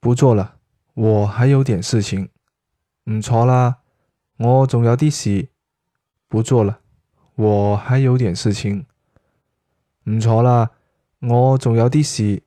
不做了我还有点事情。唔坐啦我仲有啲事不做了我还有点事情。唔坐啦我仲有啲事